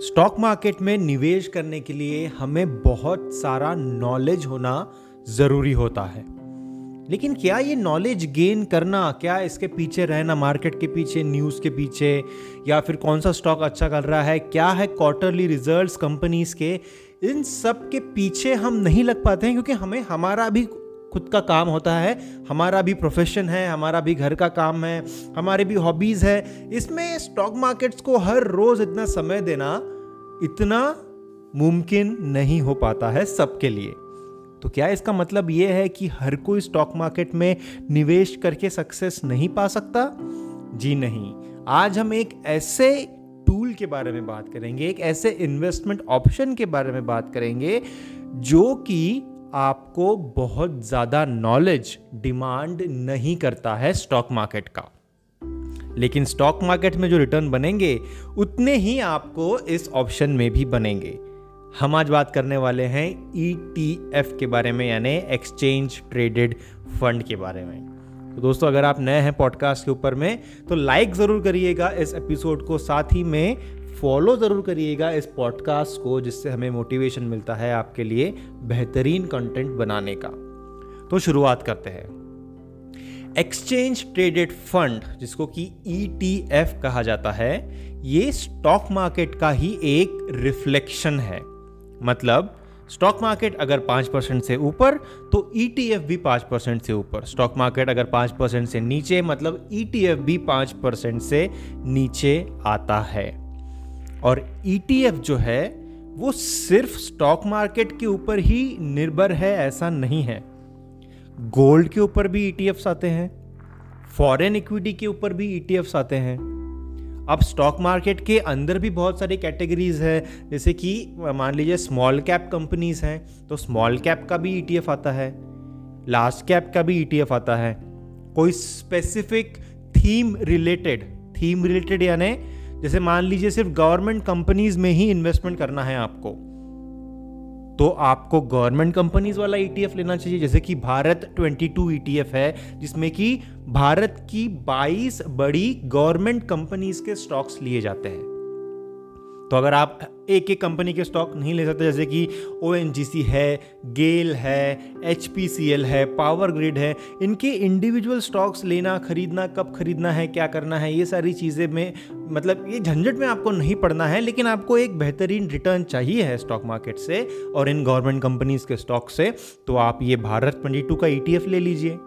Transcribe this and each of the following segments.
Stock market में निवेश करने के लिए हमें बहुत सारा नॉलेज होना ज़रूरी होता है। लेकिन क्या ये नॉलेज गेन करना, क्या इसके पीछे रहना, मार्केट के पीछे, न्यूज़ के पीछे, या फिर कौन सा स्टॉक अच्छा कर रहा है, क्या है क्वार्टरली रिजल्ट्स कंपनीज़ के, इन सब के पीछे हम नहीं लग पाते हैं, क्योंकि हमें, हमारा भी खुद का काम होता है, हमारा भी प्रोफेशन है, हमारा भी घर का काम है, हमारे भी हॉबीज़ है। इसमें स्टॉक मार्केट्स को हर रोज़ इतना समय देना इतना मुमकिन नहीं हो पाता है सबके लिए। तो क्या इसका मतलब ये है कि हर कोई स्टॉक मार्केट में निवेश करके सक्सेस नहीं पा सकता? जी नहीं। आज हम एक ऐसे टूल के बारे में बात करेंगे, एक ऐसे इन्वेस्टमेंट ऑप्शन के बारे में बात करेंगे, जो कि आपको बहुत ज़्यादा नॉलेज डिमांड नहीं करता है स्टॉक मार्केट का। लेकिन स्टॉक मार्केट में जो रिटर्न बनेंगे, उतने ही आपको इस ऑप्शन में भी बनेंगे। हम आज बात करने वाले हैं ईटीएफ के बारे में, यानी एक्सचेंज ट्रेडेड फंड के बारे में। तो दोस्तों, अगर आप नए हैं पॉडकास्ट के ऊपर में तो लाइक ज़रूर करिएगा इस एपिसोड को। साथ ही में फॉलो ज़रूर करिएगा इस पॉडकास्ट को, जिससे हमें मोटिवेशन मिलता है आपके लिए बेहतरीन कंटेंट बनाने का। तो शुरुआत करते हैं। एक्सचेंज ट्रेडेड फंड जिसको कि ई e कहा जाता है, ये स्टॉक मार्केट का ही एक रिफ्लेक्शन है। मतलब स्टॉक मार्केट अगर पाँच परसेंट से ऊपर तो ई e भी पाँच परसेंट से ऊपर। स्टॉक मार्केट अगर पाँच परसेंट से नीचे मतलब ई e भी पाँच परसेंट से नीचे आता है। और ई e जो है, वो सिर्फ़ स्टॉक मार्केट के ऊपर ही निर्भर है, ऐसा नहीं है। गोल्ड के ऊपर भी ई e आते हैं फॉरेन इक्विटी के ऊपर भी ई e आते हैं। अब स्टॉक मार्केट के अंदर भी बहुत सारी कैटेगरीज है, जैसे कि, मान लीजिए स्मॉल कैप कंपनीज़ हैं तो स्मॉल कैप का भी ईटीएफ आता है लार्ज कैप का भी ईटीएफ आता है। कोई specific theme related theme related यानी जैसे मान लीजिए सिर्फ़ गवर्नमेंट कंपनीज़ में ही इन्वेस्टमेंट करना है आपको तो आपको गवर्नमेंट कंपनीज़ वाला ईटीएफ e लेना चाहिए। जैसे कि भारत 22 ईटीएफ e है, जिसमें कि भारत की 22 बड़ी गवर्नमेंट कंपनीज़ के स्टॉक्स लिए जाते हैं। तो अगर आप एक एक कंपनी के स्टॉक नहीं ले सकते, जैसे कि ओएनजीसी है गेल है एचपीसीएल है पावर ग्रिड है, इनके इंडिविजुअल स्टॉक्स लेना, खरीदना, कब खरीदना है, क्या करना है, ये सारी चीज़ें में मतलब ये झंझट में आपको नहीं पड़ना है, लेकिन आपको एक बेहतरीन रिटर्न चाहिए है स्टॉक मार्केट से और इन गवर्नमेंट कंपनीज़ के स्टॉक से तो आप ये भारत ट्वेंटी का ई e ले लीजिए।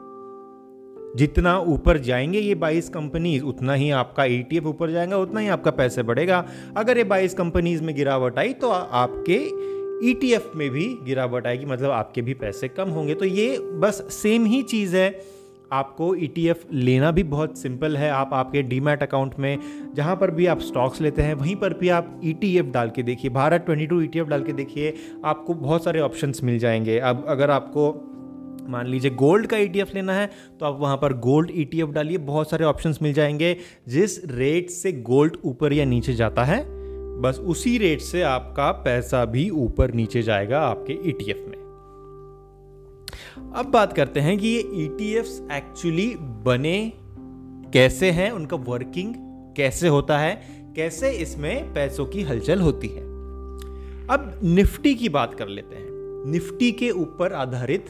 जितना ऊपर जाएँगे ये 22 कंपनीज़, उतना ही आपका ई e ऊपर जाएगा, उतना ही आपका पैसे बढ़ेगा। अगर ये 22 कंपनीज़ में गिरावट आई तो आपके ई e में भी गिरावट आएगी मतलब आपके भी पैसे कम होंगे। तो ये बस सेम ही चीज़ है। आपको ई e लेना भी बहुत सिंपल है। आप आपके डीमैट अकाउंट में, जहाँ पर भी आप स्टॉक्स लेते हैं, वहीं पर भी आप ईटीएफ डाल के देखिए। भारत 22 ई डाल के देखिए, आपको बहुत सारे ऑप्शंस मिल जाएँगे। अब अगर आपको मान लीजिए गोल्ड का ई e लेना है तो आप वहाँ पर गोल्ड ई e डालिए, बहुत सारे ऑप्शंस मिल जाएँगे। जिस रेट से गोल्ड ऊपर या नीचे जाता है, बस उसी रेट से आपका पैसा भी ऊपर नीचे जाएगा आपके ई e में। अब बात करते हैं कि ये ई एक्चुअली बने कैसे हैं, उनका वर्किंग कैसे होता है, कैसे इसमें पैसों की हलचल होती है। अब निफ्टी की बात कर लेते हैं। निफ्टी के ऊपर आधारित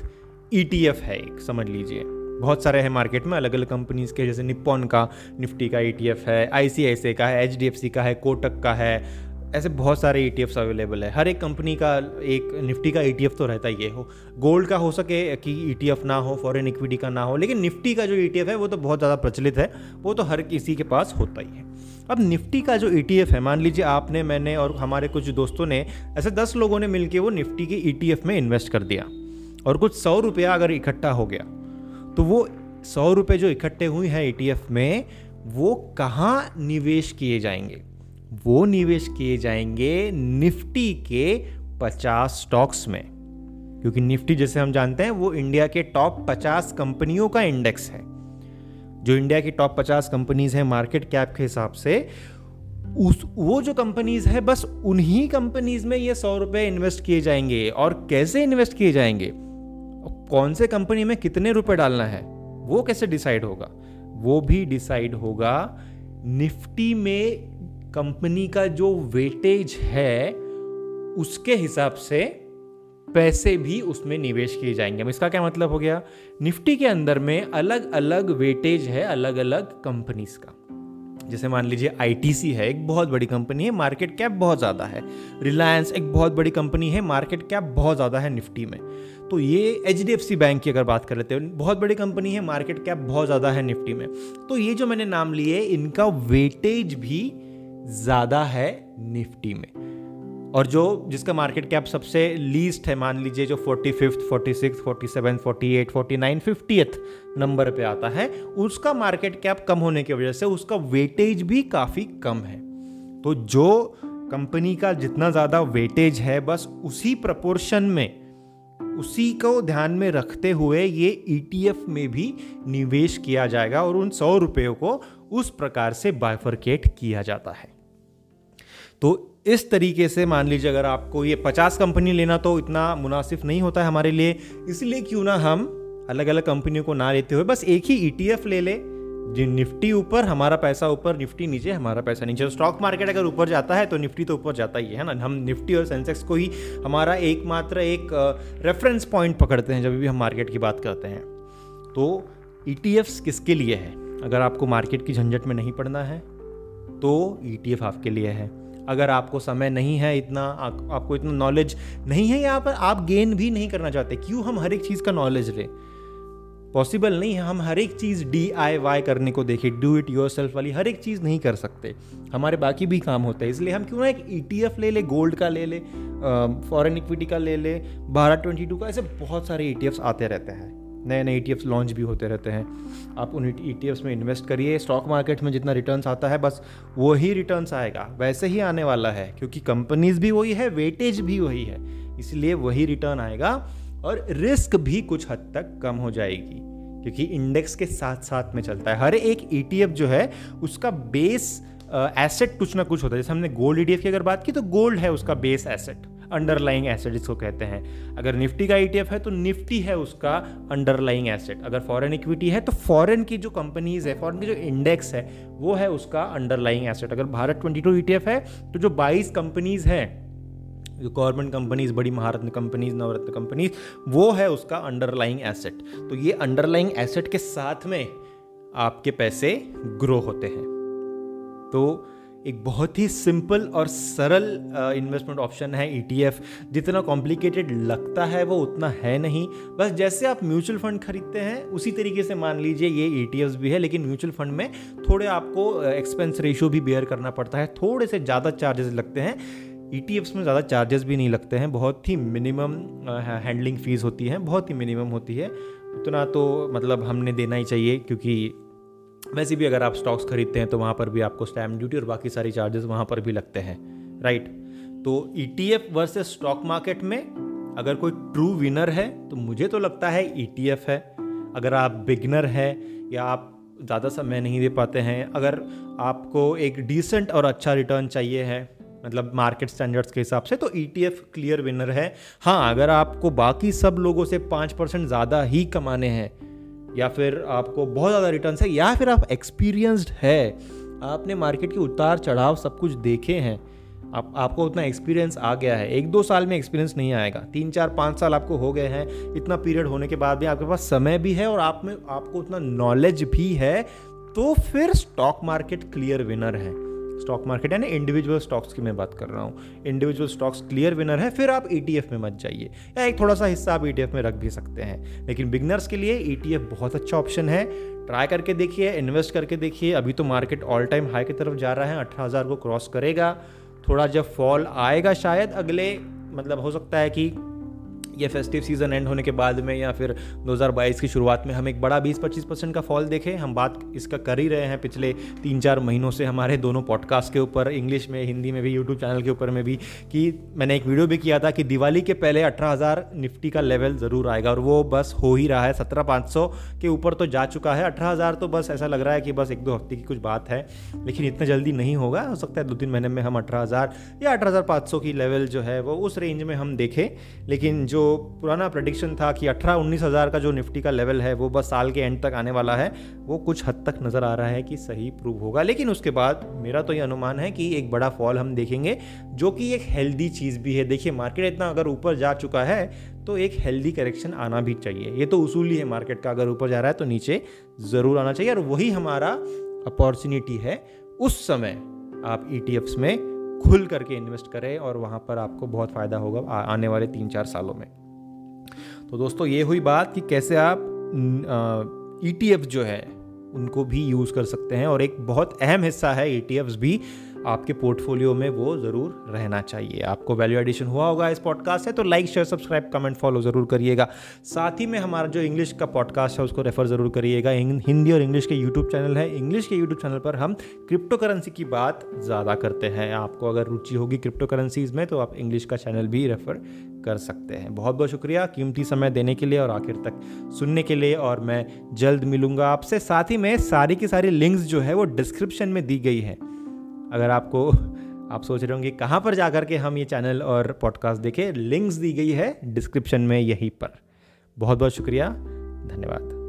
ई e है एक, समझ लीजिए। बहुत सारे हैं मार्केट में अलग अलग कंपनीज़ के, जैसे निप्पॉन का निफ्टी का ई e है आई का है एचडीएफसी का है कोटक का है, ऐसे बहुत सारे ई e अवेलेबल है। हर एक कंपनी का, एक निफ्टी का ईटीएफ तो रहता ही है, हो। गोल्ड का हो सके कि ईटीएफ ना हो फॉरेन इक्विटी का ना हो, लेकिन निफ्टी का जो ईटीएफ है, वो तो बहुत ज़्यादा प्रचलित है, वो तो हर किसी के पास होता ही है। अब निफ्टी का जो ईटीएफ है, मान लीजिए आपने, मैंने और हमारे कुछ दोस्तों ने, ऐसे दस लोगों ने मिलकर वो निफ्टी के ईटीएफ में इन्वेस्ट कर दिया। और कुछ सौ रुपया अगर इकट्ठा हो गया तो वो सौ रुपये जो इकट्ठे हुए हैं ई में, वो कहाँ निवेश किए जाएँगे? वो निवेश किए जाएँगे निफ्टी के 50 स्टॉक्स में। क्योंकि निफ्टी, जैसे हम जानते हैं, वो इंडिया के टॉप 50 कंपनियों का इंडेक्स है। जो इंडिया की टॉप 50 कंपनीज़ हैं मार्केट कैप के हिसाब से, उस, वो जो कंपनीज़ है, बस उन्हीं कंपनीज़ में ये सौ रुपए इन्वेस्ट किए जाएँगे। और कैसे इन्वेस्ट किए जाएँगे? कौन से कंपनी में कितने रुपए डालना है, वो कैसे डिसाइड होगा? वो भी डिसाइड होगा, निफ्टी में कंपनी का जो वेटेज है, उसके हिसाब से पैसे भी उसमें निवेश किए जाएँगे। इसका क्या मतलब हो गया? निफ्टी के अंदर में अलग अलग वेटेज है अलग अलग कंपनीज़ का। जैसे मान लीजिए आईटीसी है, एक बहुत बड़ी कंपनी है मार्केट कैप बहुत ज़्यादा है। रिलायंस एक बहुत बड़ी कंपनी है मार्केट कैप बहुत ज़्यादा है निफ्टी में। तो ये H D F C bank की अगर बात कर लेते हैं, बहुत बड़ी कंपनी है मार्केट कैप बहुत ज़्यादा है निफ्टी में। तो ये जो मैंने नाम लिए, इनका वेटेज भी ज़्यादा है निफ्टी में। और जो, जिसका मार्केट कैप सबसे लीस्ट है, मान लीजिए जो forty fifth forty six forty seven forty eight forty nine fiftieth number पे आता है, उसका मार्केट कैप कम होने की वजह से उसका वेटेज भी काफ़ी कम है। तो जो कंपनी का जितना ज़्यादा वेटेज है, बस उसी प्रपोर्शन में, उसी को ध्यान में रखते हुए ये ई e में भी निवेश किया जाएगा और उन सौ रुपयों को उस प्रकार से बाइफरकेट किया जाता है। तो इस तरीके से मान लीजिए अगर आपको ये पचास कंपनी लेना तो इतना मुनासिब नहीं होता है हमारे लिए। इसलिए क्यों ना हम अलग अलग कंपनियों को ना लेते हुए बस एक ही ई e ले ले जो निफ्टी ऊपर हमारा पैसा ऊपर, निफ्टी नीचे हमारा पैसा नीचे। स्टॉक मार्केट अगर ऊपर जाता है तो निफ्टी तो ऊपर जाता ही है ना? हम निफ्टी और सेंसेक्स को ही हमारा एकमात्र एक रेफरेंस पॉइंट पकड़ते हैं जब भी हम मार्केट की बात करते हैं। तो ई e किसके लिए है? अगर आपको मार्केट की झंझट में नहीं पड़ना है तो ई e आपके लिए है। अगर आपको समय नहीं है इतना आ, आपको इतना नॉलेज नहीं है यहाँ पर आप गेन भी नहीं करना चाहते। क्यों हम हर एक चीज़ का नॉलेज लें? पॉसिबल नहीं है हम हर एक चीज़ डी आई वाई करने को देखें। डू इट योर सेल्फ वाली हर एक चीज़ नहीं कर सकते। हमारे बाकी भी काम होते हैं इसलिए हम क्यों ना एक ई टी एफ़ ले ले गोल्ड का ले ले फॉरेन इक्विटी का ले ले बारह ट्वेंटी टू का ऐसे बहुत सारे ई e आते रहते हैं। नए नए ई लॉन्च भी होते रहते हैं। आप उन ई e में इन्वेस्ट करिए। स्टॉक मार्केट में जितना रिटर्न्स आता है, बस वही रिटर्न्स आएगा। वैसे ही आने वाला है, क्योंकि कंपनीज़ भी वही है वेटेज भी वही है। इसलिए वही रिटर्न आएगा और रिस्क भी कुछ हद तक कम हो जाएगी, क्योंकि इंडेक्स के साथ साथ में चलता है। हर एक ई e जो है, उसका बेस एसेट कुछ ना कुछ होता है। जैसे हमने गोल्ड ईटीएफ की अगर बात की तो गोल्ड है उसका बेस एसेट अंडरलाइंग एसेट जिसको कहते हैं। अगर निफ्टी का ईटीएफ है तो निफ्टी है उसका अंडरलाइंग एसेट अगर फॉरेन इक्विटी है तो फॉरेन की जो कंपनीज़ है फॉरेन की जो इंडेक्स है, वो है उसका अंडरलाइंग एसेट अगर भारत ट्वेंटी टू ई है तो जो बाईस कंपनीज़ हैं, जो गवर्नमेंट कंपनीज़ बड़ी महारत्न कंपनीज़ नवरत्न कंपनीज़ वो है उसका अंडरलाइंग एसेट तो ये अंडरलाइंग एसेट के साथ में आपके पैसे ग्रो होते हैं। तो एक बहुत ही सिंपल और सरल इन्वेस्टमेंट ऑप्शन है ईटीएफ e जितना कॉम्प्लिकेटेड लगता है वो उतना है नहीं। बस जैसे आप म्यूचुअल फंड खरीदते हैं, उसी तरीके से मान लीजिए ये ई e भी है, लेकिन म्यूचुअल फंड में थोड़े आपको एक्सपेंस रेशियो भी बेयर करना पड़ता है। थोड़े से ज़्यादा चार्जेस लगते हैं। ई e में ज़्यादा चार्जेस भी नहीं लगते हैं। बहुत ही मिनिमम हैंडलिंग फ़ीस होती है। बहुत ही मिनिमम होती है। उतना तो मतलब हमने देना ही चाहिए, क्योंकि वैसे भी अगर आप स्टॉक्स खरीदते हैं तो वहाँ पर भी आपको स्टैम्प ड्यूटी और बाकी सारी चार्जेस वहाँ पर भी लगते हैं राइट तो E T F versus stock market में अगर कोई ट्रू विनर है तो मुझे तो लगता है ई टी एफ़ है। अगर आप बिगनर है या आप ज़्यादा समय नहीं दे पाते हैं, अगर आपको एक डिसेंट और अच्छा रिटर्न चाहिए है मतलब मार्केट स्टैंडर्ड्स के हिसाब से तो E T F clear winner है। हाँ अगर आपको बाकी सब लोगों से पाँच परसेंट ज़्यादा ही कमाने हैं या फिर आपको बहुत ज़्यादा रिटर्न है, या फिर आप एक्सपीरियंस्ड है, आपने मार्केट के उतार चढ़ाव सब कुछ देखे हैं, आप, आपको उतना एक्सपीरियंस आ गया है। एक दो साल में एक्सपीरियंस नहीं आएगा। तीन, चार, पाँच साल आपको हो गए हैं, इतना पीरियड होने के बाद भी आपके पास समय भी है और आप में, आपको उतना नॉलेज भी है तो फिर स्टॉक मार्केट क्लियर विनर है। स्टॉक मार्केट, यानी इंडिविजुअल स्टॉक्स की मैं बात कर रहा हूँ। इंडिविजुअल स्टॉक्स क्लियर विनर है, फिर आप ई e में मत जाइए। या एक थोड़ा सा हिस्सा आप ई e में रख भी सकते हैं। लेकिन बिगनर्स के लिए ई e बहुत अच्छा ऑप्शन है। ट्राई करके देखिए इन्वेस्ट करके देखिए। अभी तो मार्केट ऑल टाइम हाई की तरफ़ जा रहा है, अठारह को क्रॉस करेगा। थोड़ा जब फॉल आएगा शायद अगले मतलब हो सकता है कि ये फेस्टिव सीज़न एंड होने के बाद में या फिर 2022 की शुरुआत में हम एक बड़ा 20-25 परसेंट का फॉल देखें। हम बात इसका कर ही रहे हैं। पिछले तीन चार महीनों से हमारे दोनों पॉडकास्ट के ऊपर इंग्लिश में हिंदी में भी यूट्यूब चैनल के ऊपर में भी कि मैंने एक वीडियो भी किया था कि दिवाली के पहले अठारह निफ्टी का लेवल ज़रूर आएगा। और वो बस हो ही रहा है। सत्रह के ऊपर तो जा चुका है। अठारह तो बस ऐसा लग रहा है कि बस एक दो हफ़्ते की कुछ बात है। लेकिन इतना जल्दी नहीं होगा। हो सकता है दो तीन महीने में हम अठारह या अठारह की लेवल जो है वो उस रेंज में हम देखें। लेकिन जो पुराना प्रडिक्शन था कि अठारह उन्नीस हज़ार का जो निफ्टी का लेवल है, वो बस साल के एंड तक आने वाला है। वो कुछ हद तक नज़र आ रहा है कि सही प्रूव होगा। लेकिन उसके बाद मेरा तो ये अनुमान है कि एक बड़ा फॉल हम देखेंगे, जो कि एक हेल्दी चीज़ भी है। देखिए मार्केट इतना अगर ऊपर जा चुका है तो एक हेल्दी करेक्शन आना भी चाहिए। ये तो उसूल ही है मार्केट का। अगर ऊपर जा रहा है तो नीचे ज़रूर आना चाहिए। और वही हमारा अपॉर्चुनिटी है। उस समय आप ई e में खुल करके इन्वेस्ट करें और वहाँ पर आपको बहुत फ़ायदा होगा आने वाले तीन चार सालों में। तो दोस्तों, ये हुई बात कि कैसे आप ई e जो है, उनको भी यूज़ कर सकते हैं और एक बहुत अहम हिस्सा है ई e भी, आपके पोर्टफोलियो में वो ज़रूर रहना चाहिए। आपको वैल्यू एडिशन हुआ होगा इस पॉडकास्ट से तो like share subscribe comment follow ज़रूर करिएगा। साथ ही में हमारा जो इंग्लिश का पॉडकास्ट है, उसको रेफर ज़रूर करिएगा। हिंदी और इंग्लिश के यूट्यूब चैनल है। इंग्लिश के यूट्यूब चैनल पर हम क्रिप्टो करेंसी की बात ज़्यादा करते हैं। आपको अगर रुचि होगी क्रिप्टो करेंसीज़ में तो आप इंग्लिश का चैनल भी रेफ़र कर सकते हैं। बहुत बहुत शुक्रिया कीमती समय देने के लिए और आखिर तक सुनने के लिए और मैं जल्द मिलूँगा आपसे। साथ ही में सारी की सारी लिंक्स जो है वो डिस्क्रिप्शन में दी गई है। अगर आपको, आप सोच रहे होंगे कहाँ पर जाकर के हम ये चैनल और पॉडकास्ट देखें, लिंक्स दी गई है डिस्क्रिप्शन में यहीं पर। बहुत बहुत शुक्रिया, धन्यवाद।